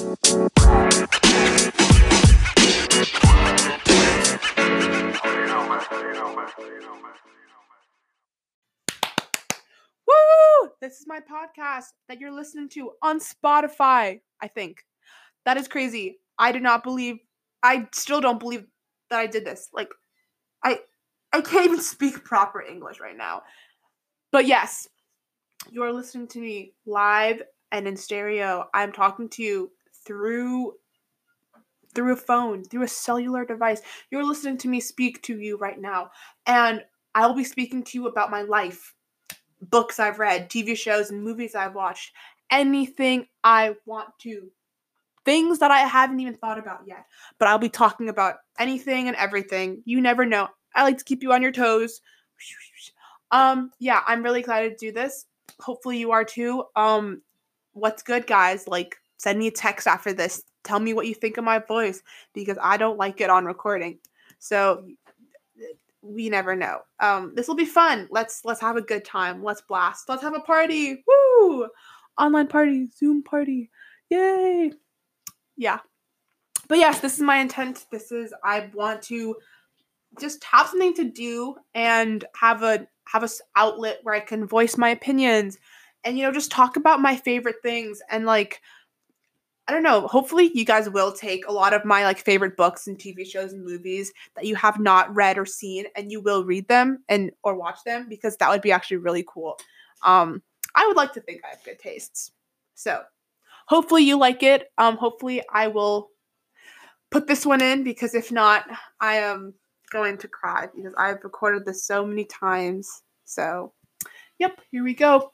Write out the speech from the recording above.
Woo! This is my podcast that you're listening to on Spotify, I think. That is crazy. I do not believe I still don't believe that I did this. Like I I can't even speak proper English right now. But yes, you are listening to me live and in stereo. I'm talking to you through through a phone, through a cellular device. You're listening to me speak to you right now. And I'll be speaking to you about my life, books I've read, TV shows and movies I've watched, anything I want to. Things that I haven't even thought about yet. But I'll be talking about anything and everything. You never know. I like to keep you on your toes. Um, yeah, I'm really excited to do this. Hopefully you are too. Um, what's good, guys? Like, send me a text after this. Tell me what you think of my voice because I don't like it on recording. So we never know. Um, this will be fun. Let's let's have a good time. Let's blast. Let's have a party. Woo! Online party, Zoom party. Yay! Yeah. But yes, this is my intent. This is I want to just have something to do and have a have a outlet where I can voice my opinions and you know just talk about my favorite things and like I don't know, hopefully you guys will take a lot of my like favorite books and TV shows and movies that you have not read or seen and you will read them and or watch them because that would be actually really cool. Um I would like to think I have good tastes. So, hopefully you like it. Um hopefully I will put this one in because if not, I am going to cry because I've recorded this so many times. So, yep, here we go.